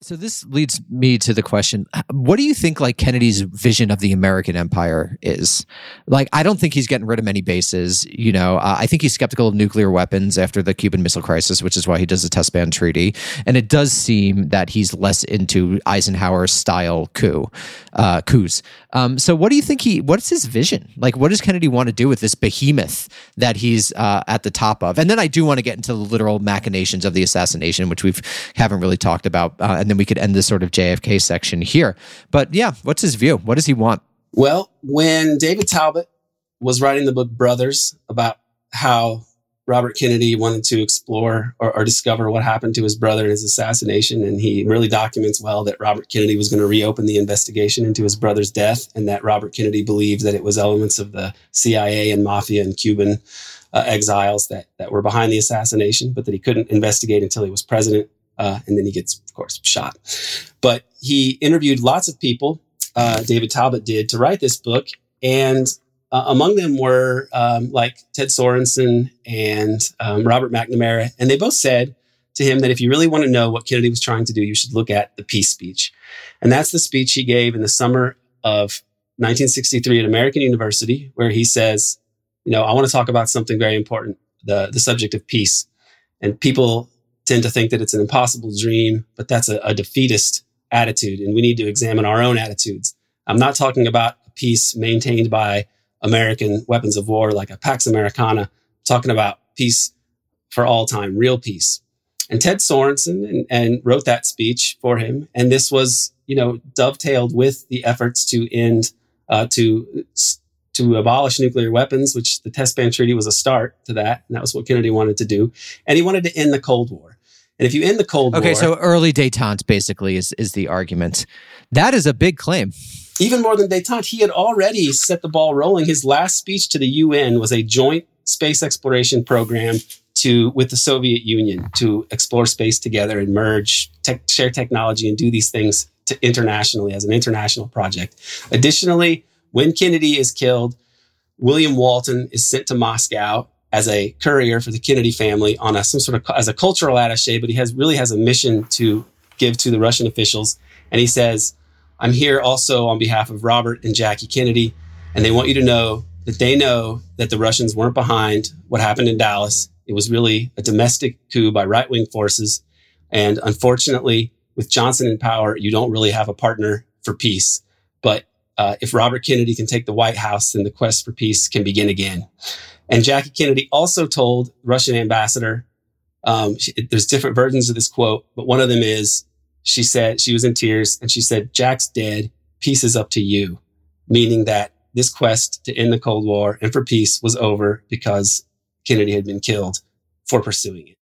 So this leads me to the question: What do you think, like Kennedy's vision of the American empire is? Like, I don't think he's getting rid of many bases. You know, uh, I think he's skeptical of nuclear weapons after the Cuban Missile Crisis, which is why he does the test ban treaty. And it does seem that he's less into Eisenhower style coup, uh, coups. Um, so, what do you think he? What's his vision? Like, what does Kennedy want to do with this behemoth that he's uh, at the top of? And then I do want to get into the literal machinations of the assassination, which we haven't really talked about. And then we could end this sort of JFK section here. But yeah, what's his view? What does he want? Well, when David Talbot was writing the book Brothers about how Robert Kennedy wanted to explore or, or, discover what happened to his brother in his assassination. And he really documents well that Robert Kennedy was going to reopen the investigation into his brother's death, and that Robert Kennedy believed that it was elements of the CIA and mafia and Cuban uh, exiles that, that were behind the assassination, but that he couldn't investigate until he was president. Uh, and then he gets, of course, shot. But he interviewed lots of people, uh, David Talbot did, to write this book. And uh, among them were um, like Ted Sorensen and um, Robert McNamara. And they both said to him that if you really want to know what Kennedy was trying to do, you should look at the peace speech. And that's the speech he gave in the summer of 1963 at American University, where he says, you know, I want to talk about something very important, the, the subject of peace. And people tend to think that it's an impossible dream, but that's a, a defeatist attitude. And we need to examine our own attitudes. I'm not talking about a peace maintained by American weapons of war like a Pax Americana, I'm talking about peace for all time, real peace. And Ted Sorensen and, and wrote that speech for him. And this was, you know, dovetailed with the efforts to end, uh, to to abolish nuclear weapons, which the test ban treaty was a start to that. And that was what Kennedy wanted to do. And he wanted to end the Cold War. And if you end the Cold okay, War. Okay, so early detente basically is, is the argument. That is a big claim. Even more than detente, he had already set the ball rolling. His last speech to the UN was a joint space exploration program to with the Soviet Union to explore space together and merge, tech, share technology, and do these things to internationally as an international project. Additionally, when Kennedy is killed, William Walton is sent to Moscow as a courier for the Kennedy family on a, some sort of as a cultural attaché, but he has really has a mission to give to the Russian officials. And he says, "I'm here also on behalf of Robert and Jackie Kennedy, and they want you to know that they know that the Russians weren't behind what happened in Dallas. It was really a domestic coup by right wing forces, and unfortunately, with Johnson in power, you don't really have a partner for peace. But uh, if Robert Kennedy can take the White House, then the quest for peace can begin again. And Jackie Kennedy also told Russian ambassador, um, she, there's different versions of this quote, but one of them is, she said, she was in tears and she said, Jack's dead. Peace is up to you. Meaning that this quest to end the Cold War and for peace was over because Kennedy had been killed for pursuing it.